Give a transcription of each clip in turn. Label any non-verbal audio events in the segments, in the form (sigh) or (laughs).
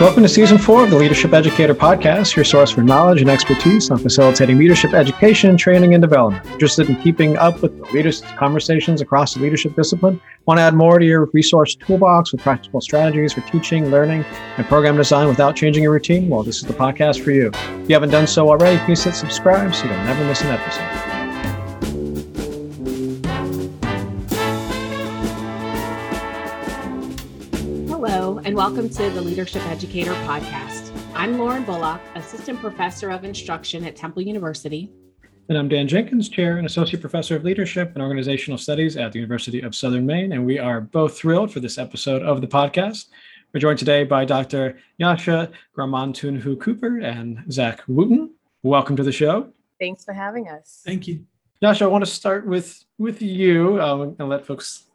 Welcome to season four of the Leadership Educator Podcast, your source for knowledge and expertise on facilitating leadership education, training, and development. Interested in keeping up with the latest conversations across the leadership discipline? Want to add more to your resource toolbox with practical strategies for teaching, learning, and program design without changing your routine? Well, this is the podcast for you. If you haven't done so already, please hit subscribe so you'll never miss an episode. And welcome to the Leadership Educator Podcast. I'm Lauren Bullock, Assistant Professor of Instruction at Temple University. And I'm Dan Jenkins, Chair and Associate Professor of Leadership and Organizational Studies at the University of Southern Maine. And we are both thrilled for this episode of the podcast. We're joined today by Dr. Nyasha Guramatunhu Cooper and Zach Wooten. Welcome to the show. Thanks for having us. Thank you. Nyasha, I want to start with with you um, and let folks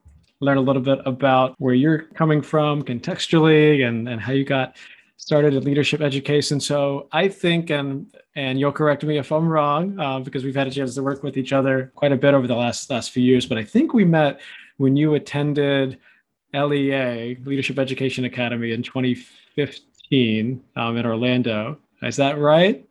learn a little bit about where you're coming from contextually and, and how you got started in leadership education. So I think, and and you'll correct me if I'm wrong, uh, because we've had a chance to work with each other quite a bit over the last last few years. But I think we met when you attended LEA Leadership Education Academy in 2015 um, in Orlando. Is that right?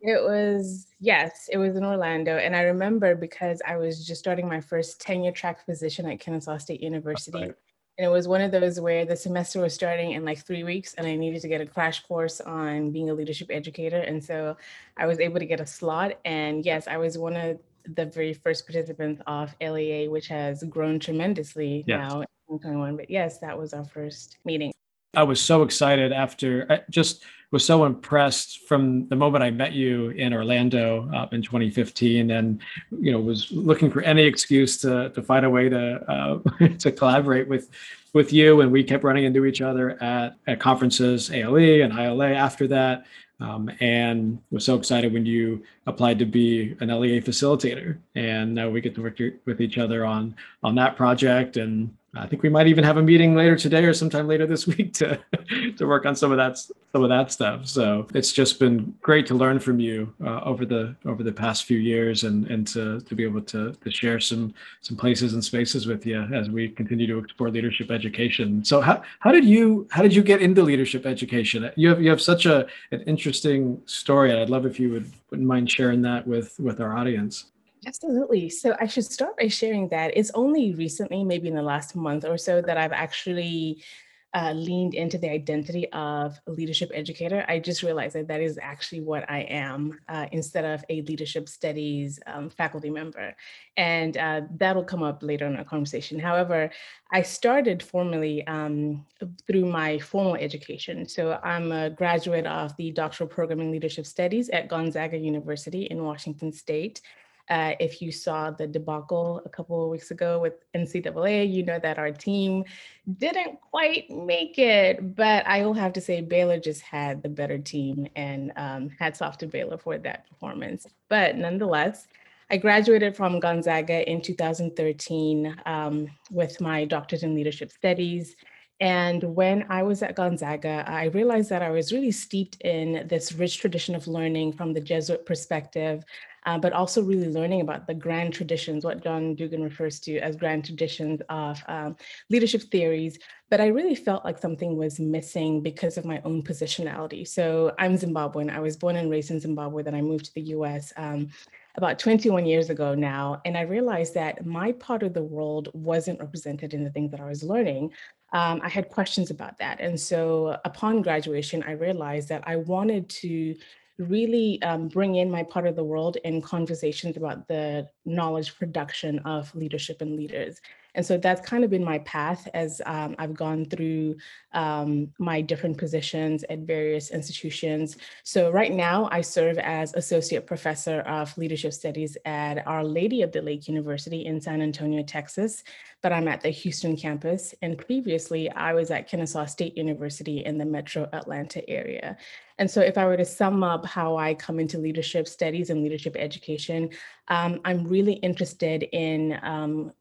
It was, yes, it was in Orlando. And I remember because I was just starting my first tenure track position at Kennesaw State University. Right. And it was one of those where the semester was starting in like three weeks and I needed to get a crash course on being a leadership educator. And so I was able to get a slot. And yes, I was one of the very first participants of LEA, which has grown tremendously yes. now in 2021. But yes, that was our first meeting. I was so excited after I just was so impressed from the moment I met you in Orlando uh, in 2015, and you know was looking for any excuse to to find a way to uh, (laughs) to collaborate with with you, and we kept running into each other at at conferences, ALE and ILA after that. Um, and was so excited when you applied to be an LEA facilitator, and now we get to work with each other on on that project. And I think we might even have a meeting later today or sometime later this (laughs) week to to work on some of that some of that stuff. So it's just been great to learn from you uh, over the over the past few years, and and to to be able to to share some some places and spaces with you as we continue to explore leadership education. So how how did you how did you get into leadership education? You have you have such a an interesting story, and I'd love if you would wouldn't mind sharing that with with our audience. Absolutely. So I should start by sharing that it's only recently, maybe in the last month or so, that I've actually uh, leaned into the identity of a leadership educator. I just realized that that is actually what I am uh, instead of a leadership studies um, faculty member. And uh, that'll come up later in our conversation. However, I started formally um, through my formal education. So I'm a graduate of the doctoral program in leadership studies at Gonzaga University in Washington State. Uh, if you saw the debacle a couple of weeks ago with NCAA, you know that our team didn't quite make it. But I will have to say, Baylor just had the better team, and um, hats off to Baylor for that performance. But nonetheless, I graduated from Gonzaga in 2013 um, with my doctorate in leadership studies. And when I was at Gonzaga, I realized that I was really steeped in this rich tradition of learning from the Jesuit perspective, uh, but also really learning about the grand traditions, what John Dugan refers to as grand traditions of um, leadership theories. But I really felt like something was missing because of my own positionality. So I'm Zimbabwean. I was born and raised in Zimbabwe, then I moved to the US. Um, about 21 years ago now, and I realized that my part of the world wasn't represented in the things that I was learning. Um, I had questions about that. And so upon graduation, I realized that I wanted to really um, bring in my part of the world in conversations about the knowledge production of leadership and leaders. And so that's kind of been my path as um, I've gone through um, my different positions at various institutions. So right now I serve as Associate Professor of Leadership Studies at Our Lady of the Lake University in San Antonio, Texas, but I'm at the Houston campus. And previously I was at Kennesaw State University in the metro Atlanta area. And so if I were to sum up how I come into leadership studies and leadership education, um, I'm really interested in um,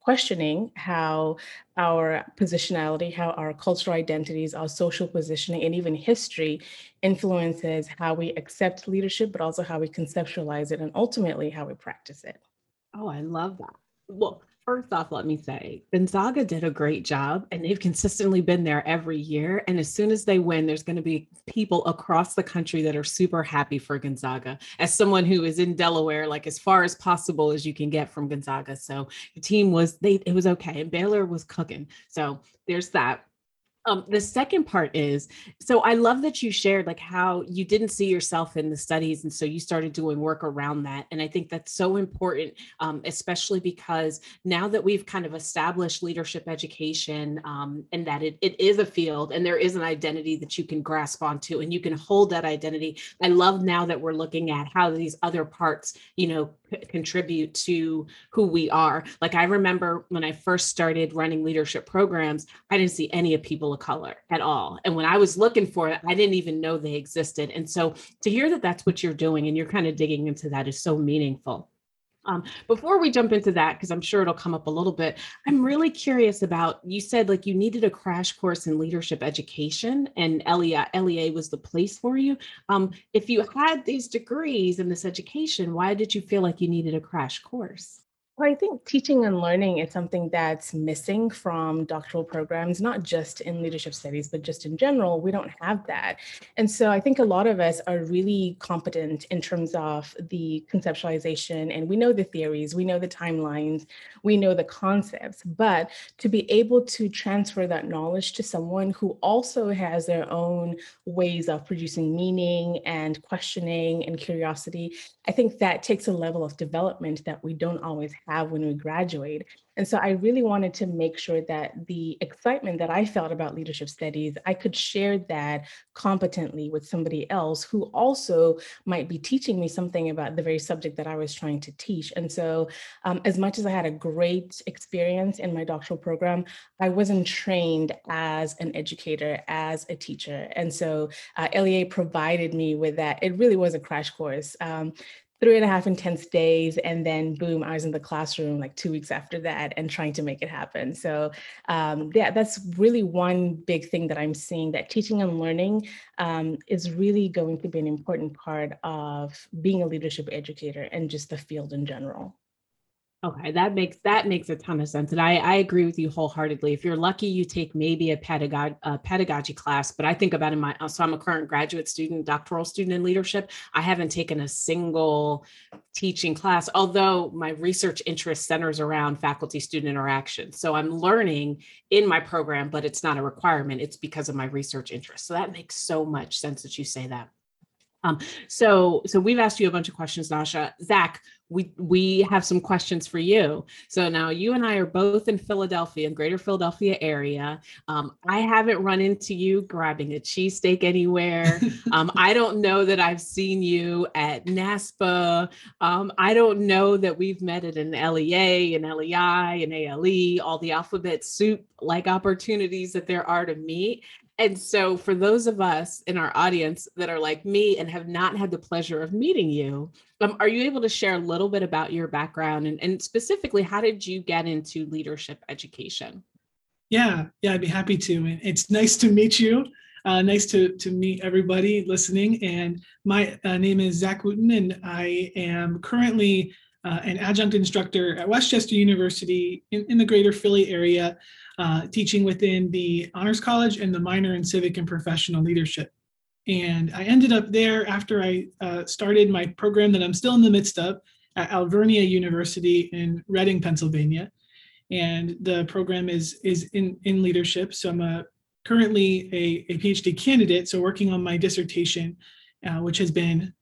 questioning how our positionality, how our cultural identities, our social positioning, and even history influences how we accept leadership, but also how we conceptualize it and ultimately how we practice it. Oh, I love that. Well, first off, let me say Gonzaga did a great job and they've consistently been there every year. And as soon as they win, there's going to be people across the country that are super happy for Gonzaga. As someone who is in Delaware, like as far as possible as you can get from Gonzaga. So the team was, they, it was okay. And Baylor was cooking. So there's that. Um, the second part is so I love that you shared like how you didn't see yourself in the studies, and so you started doing work around that. And I think that's so important, um, especially because now that we've kind of established leadership education um, and that it, it is a field and there is an identity that you can grasp onto and you can hold that identity. I love now that we're looking at how these other parts, you know, contribute to who we are. Like I remember when I first started running leadership programs, I didn't see any of people of color at all. And when I was looking for it, I didn't even know they existed. And so to hear that that's what you're doing and you're kind of digging into that is so meaningful. Um, before we jump into that, because I'm sure it'll come up a little bit, I'm really curious about you said like you needed a crash course in leadership education and LEA, LEA was the place for you. Um, if you had these degrees and this education, why did you feel like you needed a crash course? Well, I think teaching and learning is something that's missing from doctoral programs, not just in leadership studies, but just in general. We don't have that. And so I think a lot of us are really competent in terms of the conceptualization, and we know the theories, we know the timelines, we know the concepts, but to be able to transfer that knowledge to someone who also has their own ways of producing meaning and questioning and curiosity, I think that takes a level of development that we don't always have have when we graduate. And so I really wanted to make sure that the excitement that I felt about leadership studies, I could share that competently with somebody else who also might be teaching me something about the very subject that I was trying to teach. And so, um, as much as I had a great experience in my doctoral program, I wasn't trained as an educator, as a teacher. And so, uh, LEA provided me with that. It really was a crash course. Um, three and a half intense days and then boom i was in the classroom like two weeks after that and trying to make it happen. So um, yeah that's really one big thing that i'm seeing that teaching and learning um, is really going to be an important part of being a leadership educator and just the field in general Okay, that makes that makes a ton of sense, and I I agree with you wholeheartedly. If you're lucky, you take maybe a pedagogy a pedagogy class, but I think about in my so I'm a current graduate student, doctoral student in leadership. I haven't taken a single teaching class, although my research interest centers around faculty student interaction. So I'm learning in my program, but it's not a requirement. It's because of my research interest. So that makes so much sense that you say that. Um, so, so we've asked you a bunch of questions, Nyasha. Zach, we we have some questions for you. So now you and I are both in Philadelphia, in Greater Philadelphia area. Um, I haven't run into you grabbing a cheesesteak anywhere. (laughs) um, I don't know that I've seen you at NASPA. Um, I don't know that we've met at an LEA, an LEI, an ALE, all the alphabet soup like opportunities that there are to meet. And so, for those of us in our audience that are like me and have not had the pleasure of meeting you, um, are you able to share a little bit about your background and, and specifically how did you get into leadership education? Yeah, yeah, I'd be happy to. It's nice to meet you. Uh, nice to to meet everybody listening. And my uh, name is Zach Wooten, and I am currently uh, an adjunct instructor at West Chester University in, in the greater Philly area uh, teaching within the Honors College and the minor in civic and professional leadership. And I ended up there after I uh, started my program that I'm still in the midst of at Alvernia University in Reading, Pennsylvania. And the program is, is in, in leadership. So I'm a, currently a, a PhD candidate, so working on my dissertation, uh, which has been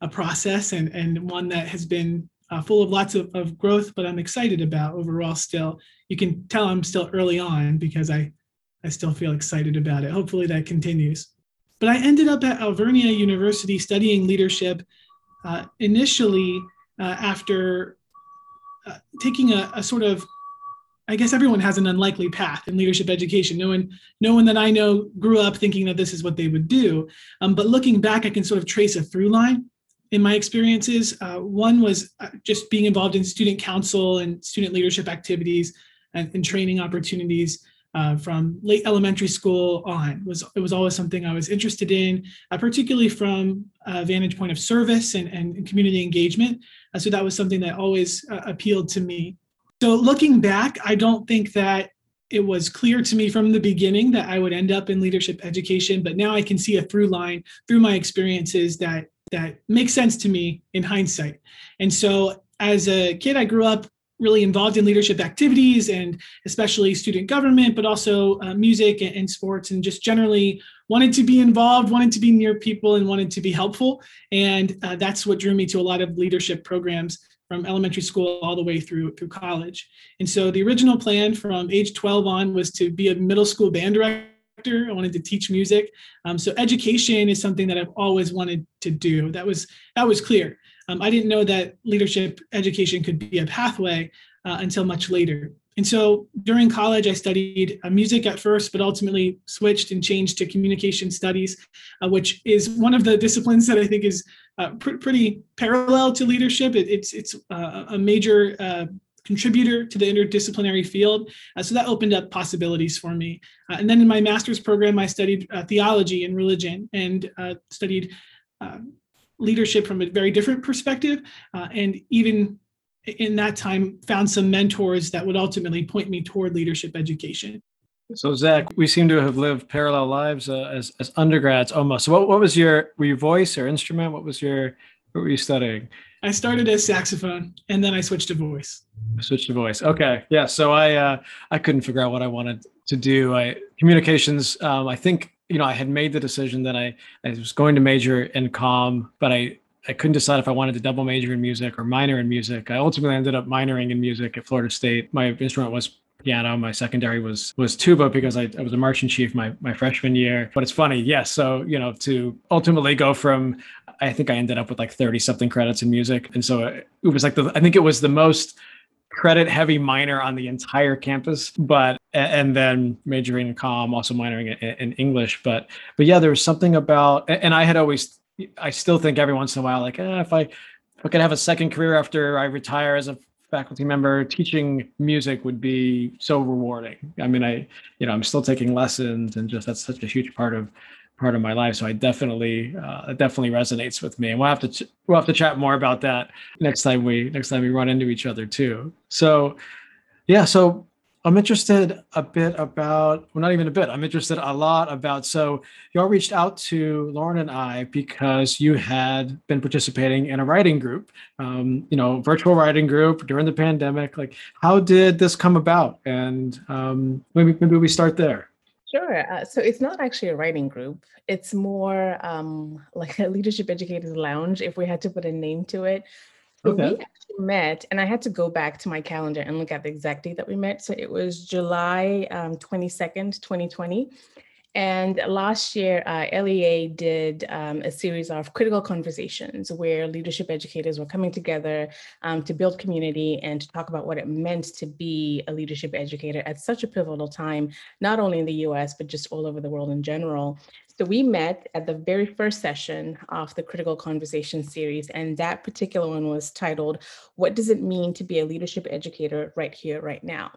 a process and, and one that has been uh, full of lots of, of growth, but I'm excited about overall still. You can tell I'm still early on because I, I still feel excited about it. Hopefully that continues. But I ended up at Alvernia University studying leadership uh, initially uh, after uh, taking a, a sort of I guess everyone has an unlikely path in leadership education. No one, no one that I know grew up thinking that this is what they would do. Um, but looking back, I can sort of trace a through line in my experiences. Uh, one was uh, just being involved in student council and student leadership activities and, and training opportunities uh, from late elementary school on. Was it was always something I was interested in, uh, particularly from a vantage point of service and, and community engagement. Uh, so that was something that always uh, appealed to me. So looking back, I don't think that it was clear to me from the beginning that I would end up in leadership education, but now I can see a through line through my experiences that that makes sense to me in hindsight. And so as a kid, I grew up really involved in leadership activities and especially student government, but also uh, music and, and, sports, and just generally wanted to be involved, wanted to be near people, and wanted to be helpful. And uh, that's what drew me to a lot of leadership programs from elementary school all the way through through college. And so the original plan from age 12 on was to be a middle school band director. I wanted to teach music. Um, so education is something that I've always wanted to do. That was that was clear. Um, I didn't know that leadership education could be a pathway uh, until much later. And so during college, I studied uh, music at first, but ultimately switched and changed to communication studies, uh, which is one of the disciplines that I think is uh, pr- pretty parallel to leadership. It, it's it's uh, a major uh, contributor to the interdisciplinary field. Uh, so that opened up possibilities for me. Uh, and then in my master's program, I studied uh, theology and religion and uh, studied leadership from a very different perspective, and even in that time found some mentors that would ultimately point me toward leadership education. So Zach, we seem to have lived parallel lives uh, as, as undergrads almost. So what, what was your, were you voice or instrument? What was your, what were you studying? I started as saxophone and then I switched to voice. I switched to voice. Okay. Yeah. So I, uh, I couldn't figure out what I wanted to do. I communications, um, I think, you know, I had made the decision that I, I was going to major in comm, but I, I couldn't decide if I wanted to double major in music or minor in music. I ultimately ended up minoring in music at Florida State. My instrument was piano. My secondary was was tuba because I, I was a marching chief my my freshman year. But it's funny, yes. So you know, to ultimately go from I think I ended up with like thirty something credits in music, and so it was like the I think it was the most credit heavy minor on the entire campus but and then majoring in comm also minoring in, in english but but yeah there was something about and i had always I still think every once in a while, like, eh, if I if I could have a second career after I retire as a faculty member, teaching music would be so rewarding. I mean, I, you know, I'm still taking lessons, and just that's such a huge part of part of my life. So I definitely, uh, it definitely resonates with me, and we'll have to ch- we'll have to chat more about that next time we next time we run into each other too. So, yeah. So I'm interested a bit about, well, not even a bit, I'm interested a lot about. So, y'all reached out to Lauren and I because you had been participating in a writing group, um, you know, virtual writing group during the pandemic. Like, how did this come about? And um, maybe, maybe we start there. Sure. Uh, so it's not actually a writing group. It's more um, (laughs) like a leadership educators lounge, if we had to put a name to it. Okay. we actually met, and I had to go back to my calendar and look at the exact date that we met. So it was July um, 22nd, 2020. And last year, uh, LEA did um, a series of critical conversations where leadership educators were coming together um, to build community and to talk about what it meant to be a leadership educator at such a pivotal time, not only in the US, but just all over the world in general. So we met at the very first session of the Critical Conversation series, and that particular one was titled, What Does It Mean to Be a Leadership Educator Right Here, Right Now?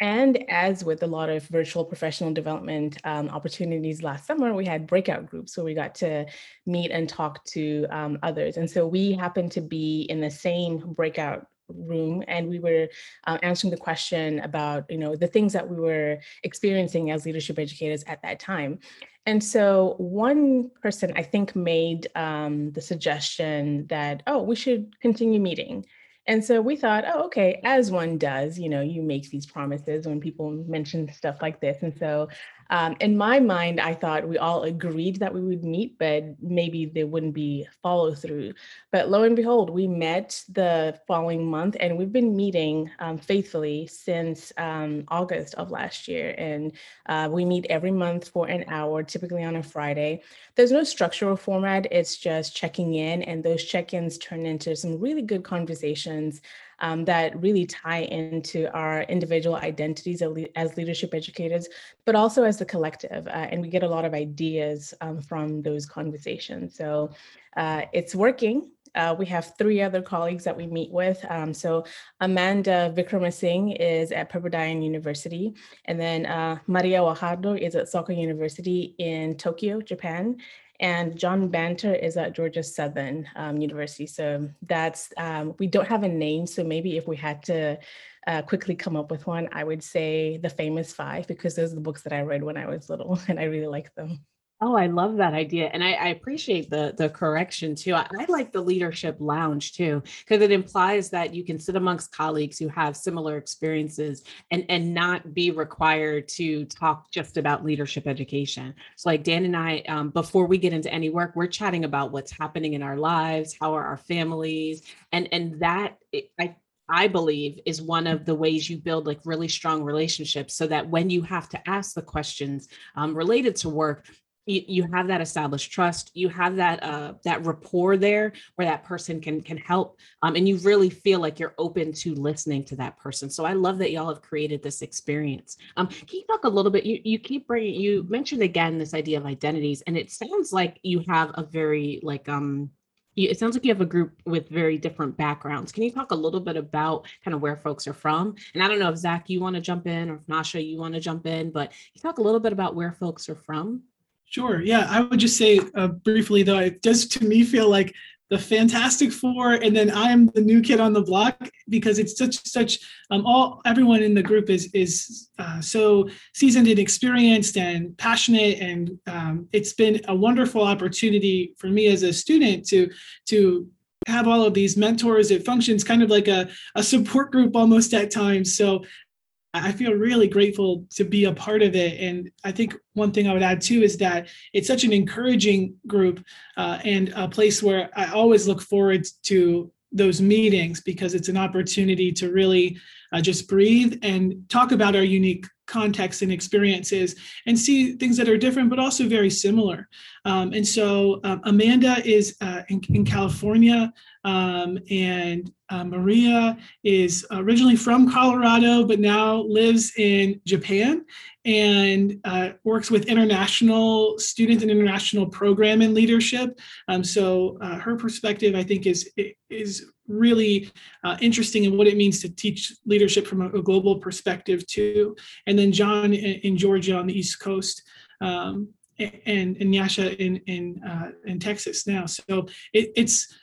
And as with a lot of virtual professional development um, opportunities last summer, we had breakout groups where we got to meet and talk to um, others. And so we happened to be in the same breakout room and we were uh, answering the question about you know the things that we were experiencing as leadership educators at that time and so one person i think made um, the suggestion that oh we should continue meeting and so we thought, oh, okay, as one does, you know, you make these promises when people mention stuff like this. And so um, in my mind, I thought we all agreed that we would meet, but maybe there wouldn't be follow through. But lo and behold, we met the following month and we've been meeting um, faithfully since um, August of last year. And uh, we meet every month for an hour, typically on a Friday. There's no structural format, it's just checking in, and those check ins turn into some really good conversations um, that really tie into our individual identities as leadership educators, but also as the collective. Uh, and we get a lot of ideas um, from those conversations. So uh, it's working. Uh, we have three other colleagues that we meet with. Um, so Amanda Wickramasinghe is at Pepperdine University, and then uh, Maria Guajardo is at Soka University in Tokyo, Japan. And John Banter is at Georgia Southern um, University. So that's, um, we don't have a name. So maybe if we had to uh, quickly come up with one, I would say The Famous Five, because those are the books that I read when I was little (laughs) and I really like them. Oh, I love that idea. And I, I appreciate the the correction too. I, I like the leadership lounge too, because it implies that you can sit amongst colleagues who have similar experiences and, and not be required to talk just about leadership education. So like Dan and I, um, before we get into any work, we're chatting about what's happening in our lives, how are our families, and and that I I believe is one of the ways you build like really strong relationships so that when you have to ask the questions um, related to work, you, you have that established trust you have that uh that rapport there where that person can can help um and you really feel like you're open to listening to that person so i love that y'all have created this experience um can you talk a little bit you you keep bringing you mentioned again this idea of identities and it sounds like you have a very like um you, it sounds like you have a group with very different backgrounds. Can you talk a little bit about kind of where folks are from? And I don't know if Zach, you want to jump in or if Nyasha, you want to jump in, but you talk a little bit about where folks are from. Sure. Yeah, I would just say uh, briefly though, it does to me feel like the Fantastic Four, and then I am the new kid on the block because it's such such um, all everyone in the group is is uh, so seasoned and experienced and passionate, and um, it's been a wonderful opportunity for me as a student to to have all of these mentors. It functions kind of like a, a support group almost at times. So I feel really grateful to be a part of it. And I think one thing I would add too is that it's such an encouraging group uh, and a place where I always look forward to those meetings because it's an opportunity to really uh, just breathe and talk about our unique contexts and experiences and see things that are different but also very similar um, and so um, amanda is uh, in, in, california um, and uh, maria is originally from colorado but now lives in japan and uh, works with international student and international program and leadership. Um, so uh, her perspective, I think, is is really uh, interesting in what it means to teach leadership from a, a, global perspective too. And then John in, in Georgia on the East Coast. Um, and, and in in uh, in Texas now, so it, it's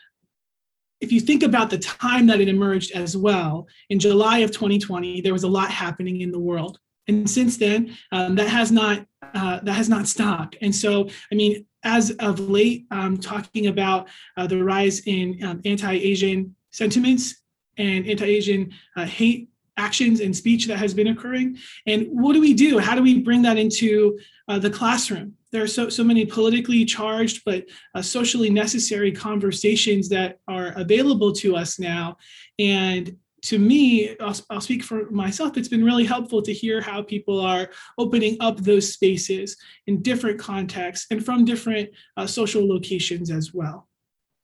if you think about the time that it emerged as well, in July of 2020, there was a lot happening in the world and since then um, that has not uh, that has not stopped and so i mean as of late um, talking about uh, the rise in um, anti-asian sentiments and anti-asian uh, hate actions and speech that has been occurring. And what do we do? How do we bring that into uh, the classroom? There are so, so many politically charged but uh, socially necessary conversations that are available to us now. And to me, I'll, I'll, speak for myself, it's been really helpful to hear how people are opening up those spaces in different contexts and from different uh, social locations as well.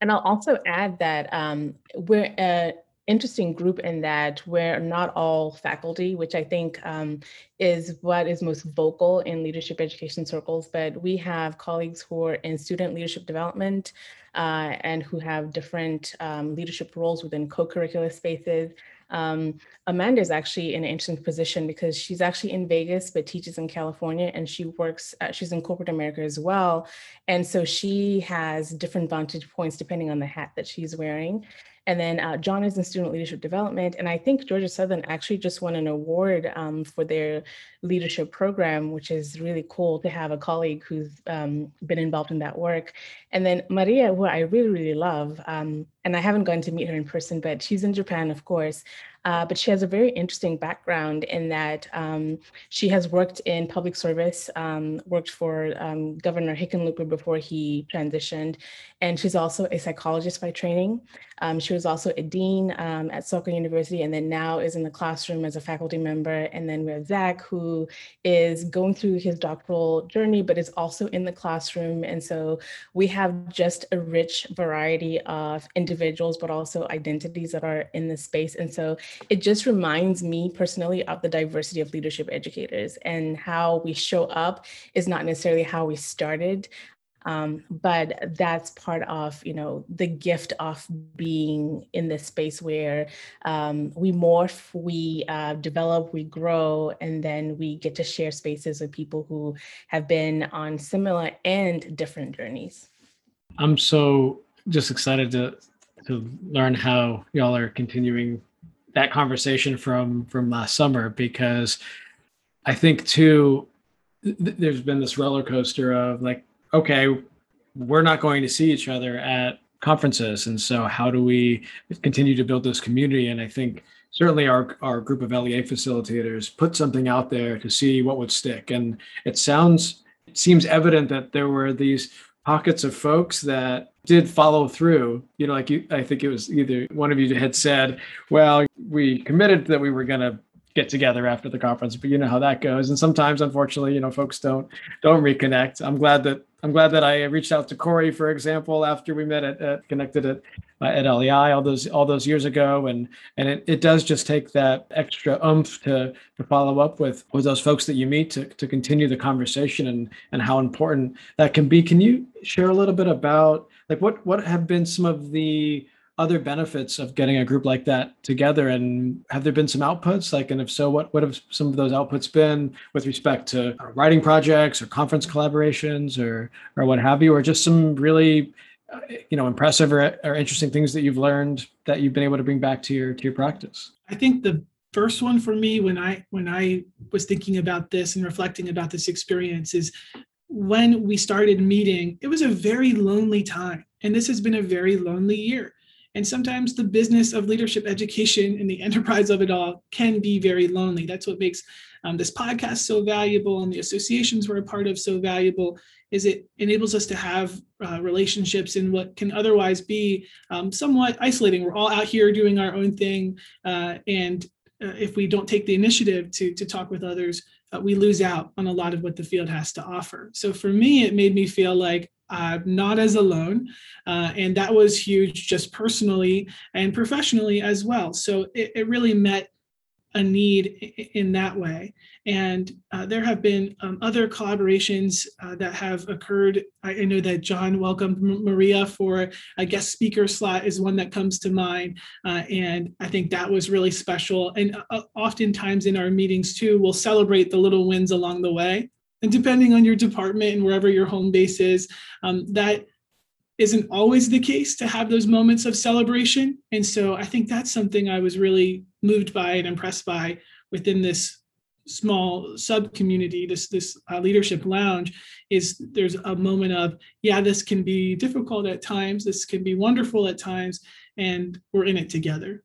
And I'll also add that um, we're an interesting group in that we're not all faculty, which I think um, is what is most vocal in leadership education circles, but we have colleagues who are in student leadership development, uh, and who have different um, leadership roles within co-curricular spaces. Um, Amanda is actually in an interesting position because she's actually in Vegas, but teaches in California and she works, uh, she's in corporate America as well. And so she has different vantage points depending on the hat that she's wearing. And then uh, John is in student leadership development. And I think Georgia Southern actually just won an award um, for their leadership program, which is really cool to have a colleague who's um, been involved in that work. And then Maria, who I really, really love, um, and I haven't gone to meet her in person, but she's in Japan, of course. Uh, but she has a very interesting background in that um, she has worked in public service, um, worked for um, Governor Hickenlooper before he transitioned, and she's also a psychologist by training. Um, she was also a dean um, at Soka University, and then now is in the classroom as a faculty member. And then we have Zach, who is going through his doctoral journey, but is also in the classroom. And so we have just a rich variety of individuals, but also identities that are in the space. And so it just reminds me personally of the diversity of leadership educators and how we show up is not necessarily how we started. Um, but that's part of, you know, the gift of being in this space where um, we morph, we uh, develop, we grow, and then we get to share spaces with people who have been on similar and different journeys. I'm so just excited to to learn how y'all are continuing that conversation from from last summer because I think too th- there's been this roller coaster of like okay we're not going to see each other at conferences. And so how do we continue to build this community? And I think certainly our our group of LEA facilitators put something out there to see what would stick. And it sounds it seems evident that there were these pockets of folks that did follow through. You know, like you, I think it was either one of you had said, well, we committed that we were going to get together after the conference, but you know how that goes. And sometimes, unfortunately, you know, folks don't don't reconnect. I'm glad that I'm glad that I reached out to Corey, for example, after we met at, at connected at uh, at LEI all those all those years ago, and and it, it does just take that extra oomph to to follow up with with those folks that you meet to to continue the conversation and and how important that can be. Can you share a little bit about like what what have been some of the other benefits of getting a group like that together and have there been some outputs like and if so what what have some of those outputs been with respect to writing projects or conference collaborations or or what have you or just some really uh, you know impressive or, or interesting things that you've learned that you've been able to bring back to your to your practice I think the first one for me when I when I was thinking about this and reflecting about this experience is when we started meeting, it was a very lonely time. And this has been a very lonely year. And sometimes the business of leadership education and the enterprise of it all can be very lonely. That's what makes um, this podcast so valuable and the associations we're a part of so valuable is it enables us to have uh, relationships in what can otherwise be um, somewhat isolating. We're all out here doing our own thing. Uh, and uh, if we don't take the initiative to, to talk with others, uh, we lose out on a lot of what the field has to offer. So for me, it made me feel like uh, not as alone. Uh, and that was huge just personally and professionally as well. So it, it really met a need in that way. And uh, there have been um, other collaborations uh, that have occurred. I, I, know that John welcomed Maria for a guest speaker slot is one that comes to mind. Uh, and I think that was really special. And uh, oftentimes in our meetings too, we'll celebrate the little wins along the way. And depending on your department and wherever your home base is, um, that isn't always the case to have those moments of celebration. And so I think that's something I was really moved by and impressed by within this small sub community this this uh, leadership lounge is there's a moment of yeah this can be difficult at times this can be wonderful at times and we're in it together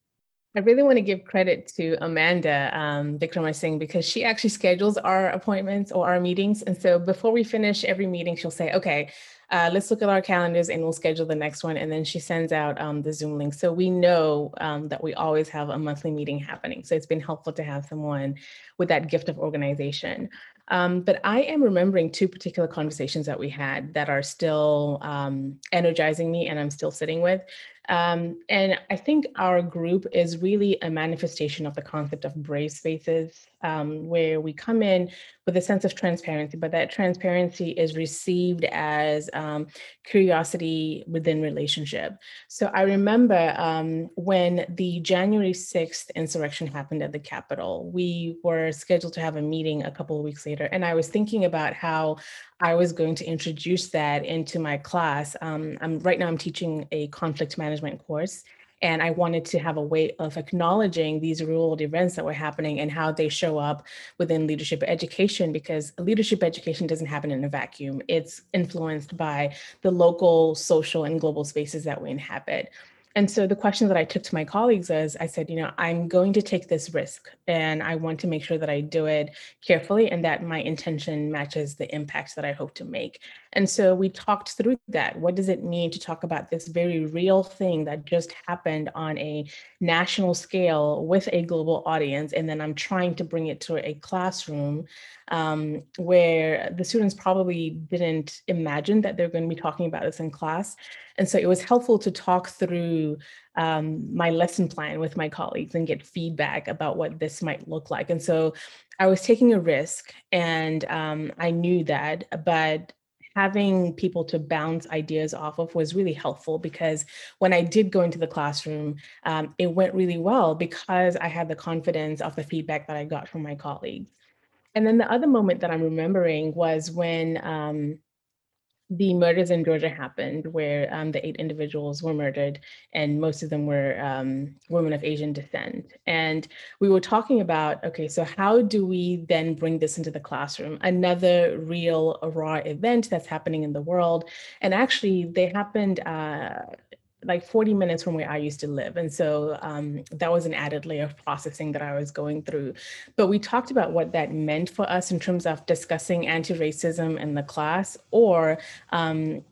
I really want to give credit to Amanda um, Singh because she actually schedules our appointments or our meetings. And so before we finish every meeting, she'll say, okay, uh, let's look at our calendars and we'll schedule the next one. And then she sends out um, the Zoom link. So we know um, that we always have a monthly meeting happening. So it's been helpful to have someone with that gift of organization. Um, but I am remembering two particular conversations that we had that are still um, energizing me and I'm still sitting with. Um, and I think our group is really a manifestation of the concept of brave spaces, um, where we come in with a sense of transparency, but that transparency is received as um, curiosity within relationship. So I remember um, when the January 6th insurrection happened at the Capitol, we were scheduled to have a meeting a couple of weeks later, and I was thinking about how I was going to introduce that into my class. Um, I'm right now I'm teaching a conflict management course, and I wanted to have a way of acknowledging these real world events that were happening and how they show up within leadership education, because leadership education doesn't happen in a vacuum. It's influenced by the local, social, and global spaces that we inhabit. And so the question that I took to my colleagues is I said, you know, I'm going to take this risk and I want to make sure that I do it carefully and that my intention matches the impact that I hope to make. And so we talked through that. What does it mean to talk about this very real thing that just happened on a national scale with a global audience? And then I'm trying to bring it to a classroom um, where the students probably didn't imagine that they're going to be talking about this in class. And so it was helpful to talk through um, my lesson plan with my colleagues and get feedback about what this might look like. And so I was taking a risk and um, I knew that, but having people to bounce ideas off of was really helpful because when I did go into the classroom, um, it went really well because I had the confidence of the feedback that I got from my colleagues. And then the other moment that I'm remembering was when um, the murders in Georgia happened, where um, the eight individuals were murdered, and most of them were um, women of Asian descent. And we were talking about, okay, so how do we then bring this into the classroom? Another real raw event that's happening in the world. And actually, they happened uh, like 40 minutes from where I used to live. And so um, that was an added layer of processing that I was going through. But we talked about what that meant for us in terms of discussing anti racism in the class or um,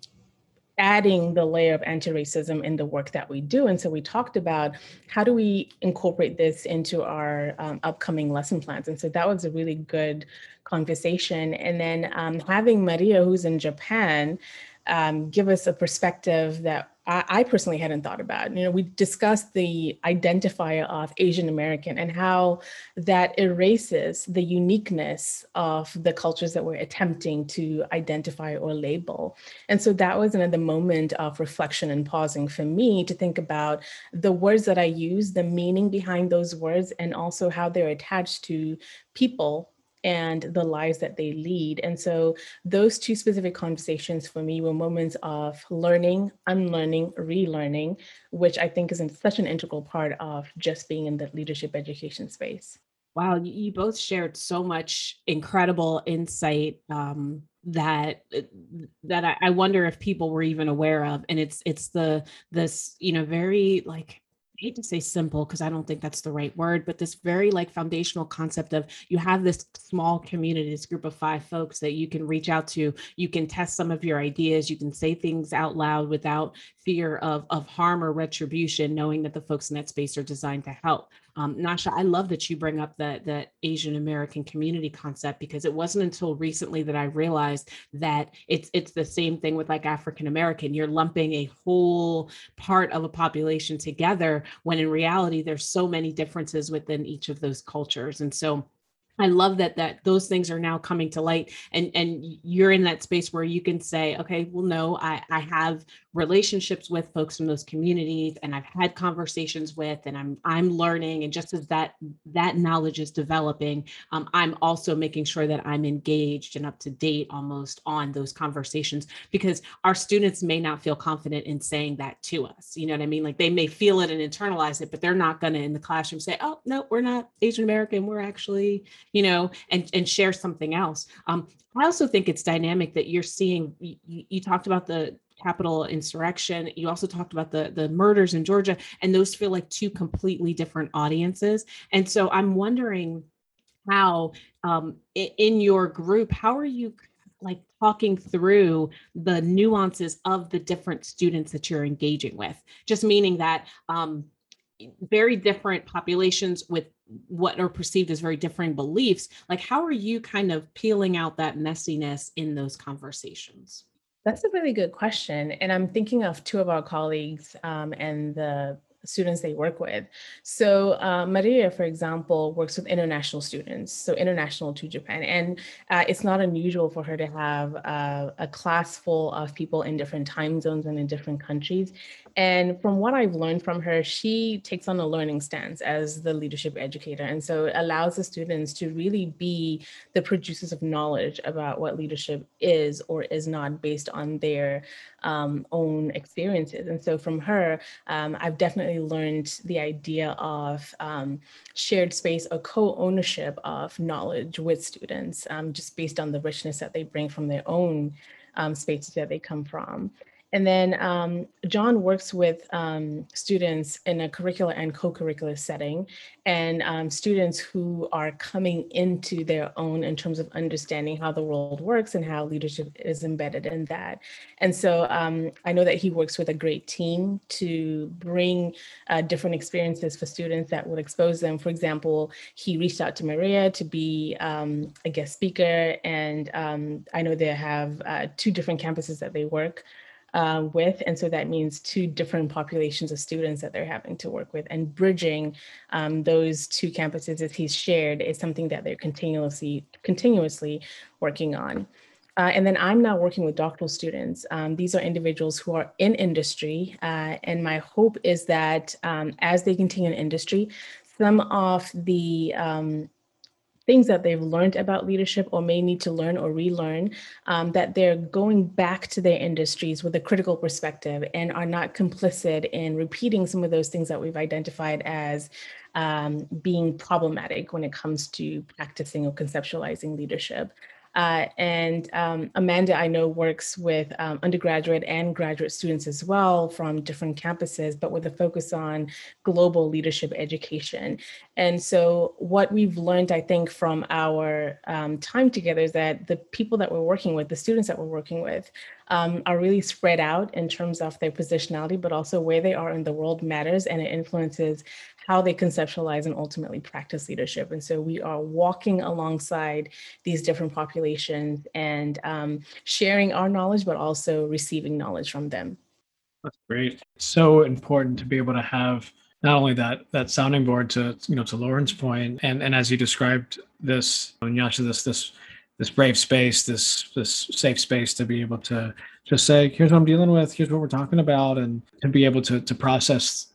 adding the layer of anti-racism in the work that we do. And so we talked about how do we incorporate this into our um, upcoming lesson plans. And so that was a really good conversation. And then um, having Maria, who's in Japan, um, give us a perspective that I, personally hadn't thought about. You know, we discussed the identifier of Asian American and how that erases the uniqueness of the cultures that we're attempting to identify or label. And so that was another moment of reflection and pausing for me to think about the words that I use, the meaning behind those words, and also how they're attached to people and the lives that they lead. And so those two specific conversations for me were moments of learning, unlearning, relearning, which I think is such an integral part of just being in the leadership education space. Wow, you both shared so much incredible insight um, that uh, that I, I wonder if people were even aware of, and it's it's the this you know very like hate to say simple because I don't think that's the right word, but this very like foundational concept of you have this small community, this group of five folks that you can reach out to. You can test some of your ideas. You can say things out loud without fear of, of harm or retribution, knowing that the folks in that space are designed to help. Um, Nyasha, I love that you bring up the, the Asian American community concept because it wasn't until recently that I realized that it's it's the same thing with like African American. You're lumping a whole part of a population together when in reality there's so many differences within each of those cultures. And so I love that that those things are now coming to light and and you're in that space where you can say okay well no I I have relationships with folks from those communities and I've had conversations with and I'm I'm learning and just as that that knowledge is developing um, I'm also making sure that I'm engaged and up to date almost on those conversations because our students may not feel confident in saying that to us you know what I mean? Like they may feel it and internalize it but they're not going to in the classroom say oh no we're not Asian American we're actually you know, and and share something else. Um, I also think it's dynamic that you're seeing. You, you talked about the Capitol insurrection. You also talked about the the murders in Georgia, and those feel like two completely different audiences. And so I'm wondering how um, in your group, how are you like talking through the nuances of the different students that you're engaging with? Just meaning that um, very different populations with what are perceived as very differing beliefs like how are you kind of peeling out that messiness in those conversations that's a really good question and i'm thinking of two of our colleagues um, and the students they work with. So uh, Maria, for example, works with international students, so international to Japan. And uh, it's not unusual for her to have uh, a class full of people in different time zones and in different countries. And from what I've learned from her, she takes on a learning stance as the leadership educator. And so it allows the students to really be the producers of knowledge about what leadership is or is not based on their um, own experiences. And so from her, um, I've definitely learned the idea of um, shared space or co-ownership of knowledge with students, um, just based on the richness that they bring from their own um, spaces that they come from. And then um, John works with um, students in a curricular and co-curricular setting and um, students who are coming into their own in terms of understanding how the world works and how leadership is embedded in that. And so um, I know that he works with a great team to bring uh, different experiences for students that would expose them. For example, he reached out to Maria to be um, a guest speaker and um, I know they have uh, two different campuses that they work uh, with. And so that means two different populations of students that they're having to work with and bridging um, those two campuses as he's shared is something that they're continuously, continuously working on. Uh, and then I'm now working with doctoral students. Um, these are individuals who are in industry. Uh, and my hope is that um, as they continue in industry, some of the um, things that they've learned about leadership or may need to learn or relearn, um, that they're going back to their industries with a critical perspective and are not complicit in repeating some of those things that we've identified as um, being problematic when it comes to practicing or conceptualizing leadership. Uh, and um, Amanda, I know, works with um, undergraduate and graduate students as well from different campuses, but with a focus on global leadership education. And so, what we've learned, I think, from our um, time together is that the people that we're working with, the students that we're working with, um, are really spread out in terms of their positionality, but also where they are in the world matters and it influences how they conceptualize and ultimately practice leadership. And so we are walking alongside these different populations and um, sharing our knowledge, but also receiving knowledge from them. That's great. So important to be able to have not only that that sounding board to you know to Lauren's point, and and as you described this, Nyasha, this this this brave space, this this safe space to be able to just say, here's what I'm dealing with, here's what we're talking about, and to be able to to process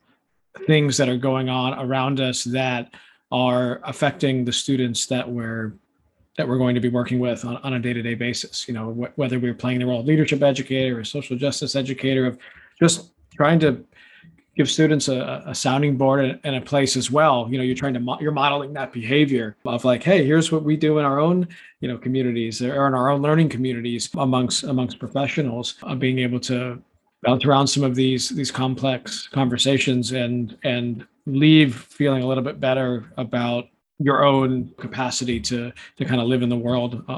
things that are going on around us that are affecting the students that we're that we're going to be working with on, on a day-to-day basis. You know wh- whether we're playing the role of leadership educator or social justice educator of just trying to give students a, a sounding board and, a place as well. You know you're trying to mo- you're modeling that behavior of like hey here's what we do in our own you know communities or in our own learning communities amongst amongst professionals of being able to bounce around some of these these complex conversations and and leave feeling a little bit better about your own capacity to to kind of live in the world uh,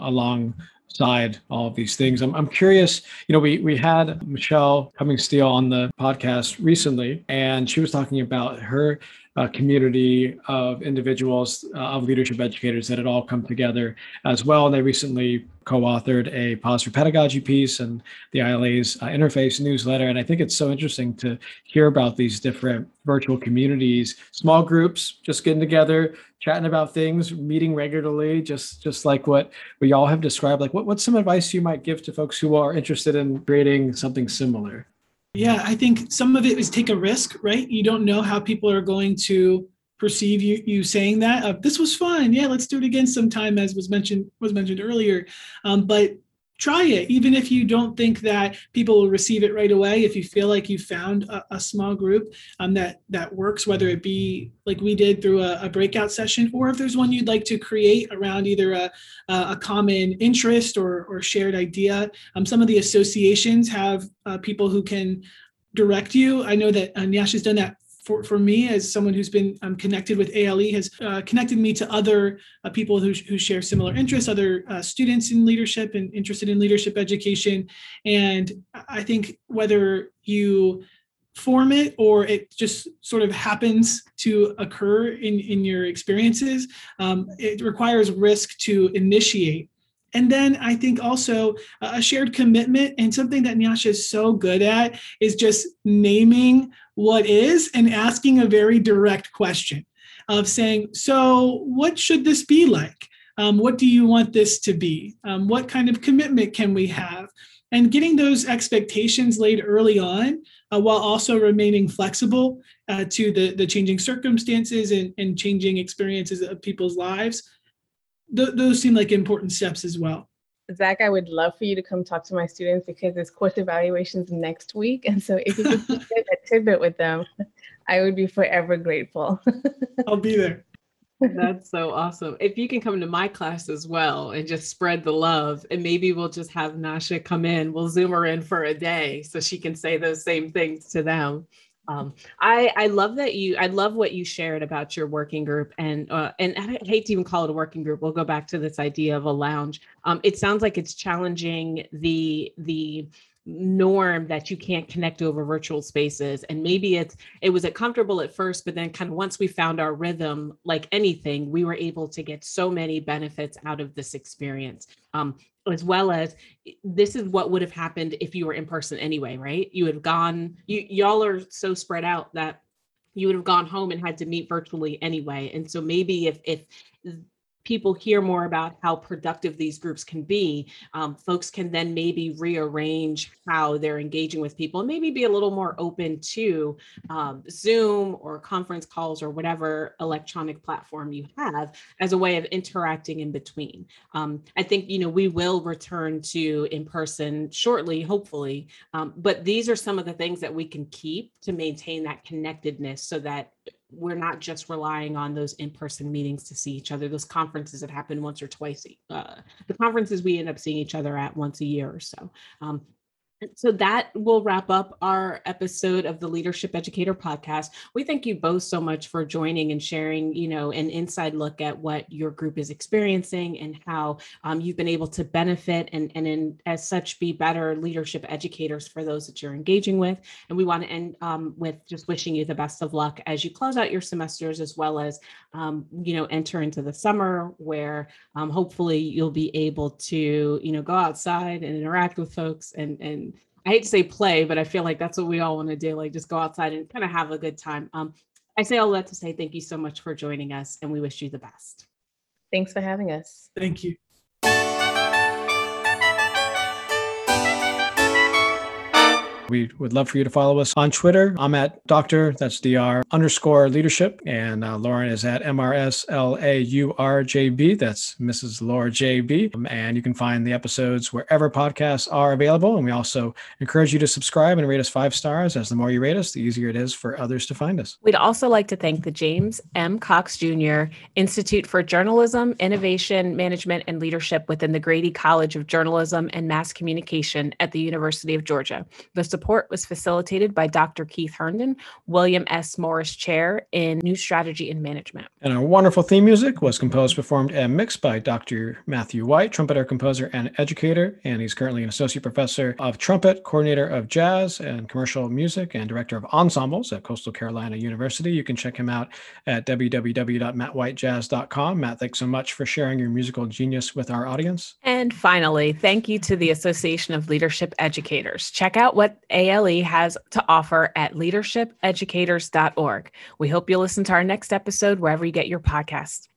alongside all of these things. I'm, I'm curious, you know, we we had Michelle Cummings Steele on the podcast recently, and she was talking about her uh, community of individuals, uh, of leadership educators that had all come together as well. And they recently co-authored a Pause for Pedagogy piece and the ILA's uh, interface newsletter. And I think it's so interesting to hear about these different virtual communities, small groups, just getting together, chatting about things, meeting regularly, just just like what we all have described. Like, what, what's some advice you might give to folks who are interested in creating something similar? Yeah, I think some of it is take a risk, right? You don't know how people are going to perceive you you saying that. Uh, this was fun. Yeah, let's do it again sometime, as was mentioned was mentioned earlier. Um, but try it even if you don't think that people will receive it right away. If you feel like you found a, a small group um, that that works whether it be like we did through a, a, breakout session or if there's one you'd like to create around either a, a common interest or, or shared idea um, some of the associations have uh, people who can direct you. I know that uh, Nyasha has done that for, for me as someone who's been um, connected with ALE has uh, connected me to other uh, people who, who share similar interests, other uh, students in leadership and interested in leadership education. And I think whether you form it or it just sort of happens to occur in, in your experiences, um, it requires risk to initiate and then I think also a shared commitment and something that Nyasha is so good at is just naming what is and asking a very direct question of saying, so what should this be like? Um, what do you want this to be? Um, what kind of commitment can we have? And getting those expectations laid early on uh, while also remaining flexible uh, to the, the changing circumstances and, and changing experiences of people's lives. Th- those seem like important steps as well. Zach, I would love for you to come talk to my students because there's course evaluations next week. And so if you could (laughs) share a tidbit with them, I would be forever grateful. (laughs) I'll be there. That's so awesome. If you can come to my class as well and just spread the love, and maybe we'll just have Nyasha come in, we'll Zoom her in for a day so she can say those same things to them. Um, I I love that you I love what you shared about your working group and uh, and I hate to even call it a working group. We'll go back to this idea of a lounge. Um, it sounds like it's challenging the the norm that you can't connect over virtual spaces and maybe it's it was comfortable at first but then kind of once we found our rhythm like anything we were able to get so many benefits out of this experience um, as well as this is what would have happened if you were in person anyway right? You would have gone you y'all are so spread out that you would have gone home and had to meet virtually anyway. And so maybe if if people hear more about how productive these groups can be, um, folks can then maybe rearrange how they're engaging with people and maybe be a little more open to um, Zoom or conference calls or whatever electronic platform you have as a way of interacting in between. Um, I think, you know, we will return to in person shortly, hopefully, um, but these are some of the things that we can keep to maintain that connectedness so that we're not just relying on those in-person meetings to see each other. Those conferences that happen once or twice uh, the conferences we end up seeing each other at once a year or so. Um, so that will wrap up our episode of the Leadership Educator podcast. We thank you both so much for joining and sharing, you know, an inside look at what your group is experiencing and how um, you've been able to benefit and, and in, as such be better leadership educators for those that you're engaging with. And we want to end um, with just wishing you the best of luck as you close out your semesters as well as, um, you know, enter into the summer where um, hopefully you'll be able to, you know, go outside and interact with folks and, and I hate to say play, but I feel like that's what we all want to do. Like just go outside and kind of have a good time. Um, I say all that to say thank you so much for joining us and we wish you the best. Thanks for having us. Thank you. We would love for you to follow us on Twitter. I'm at Doctor, that's DR underscore leadership. And uh, Lauren is at MRSLAURJB. That's Mrs. Laura JB. Um, and you can find the episodes wherever podcasts are available. And we also encourage you to subscribe and rate us five stars, as the more you rate us, the easier it is for others to find us. We'd also like to thank the James M. Cox Jr. Institute for Journalism, Innovation, Management, and Leadership within the Grady College of Journalism and Mass Communication at the University of Georgia. The support was facilitated by Dr. Keith Herndon, William S. Morris Chair in News Strategy and Management. And our wonderful theme music was composed, performed, and mixed by Dr. Matthew White, trumpeter, composer, and educator. And he's currently an associate professor of trumpet, coordinator of jazz and commercial music, and director of ensembles at Coastal Carolina University. You can check him out at www.mattwhitejazz.com. Matt, thanks so much for sharing your musical genius with our audience. And finally, thank you to the Association of Leadership Educators. Check out what ALE has to offer at leadershipeducators.org. We hope you'll listen to our next episode wherever you get your podcasts.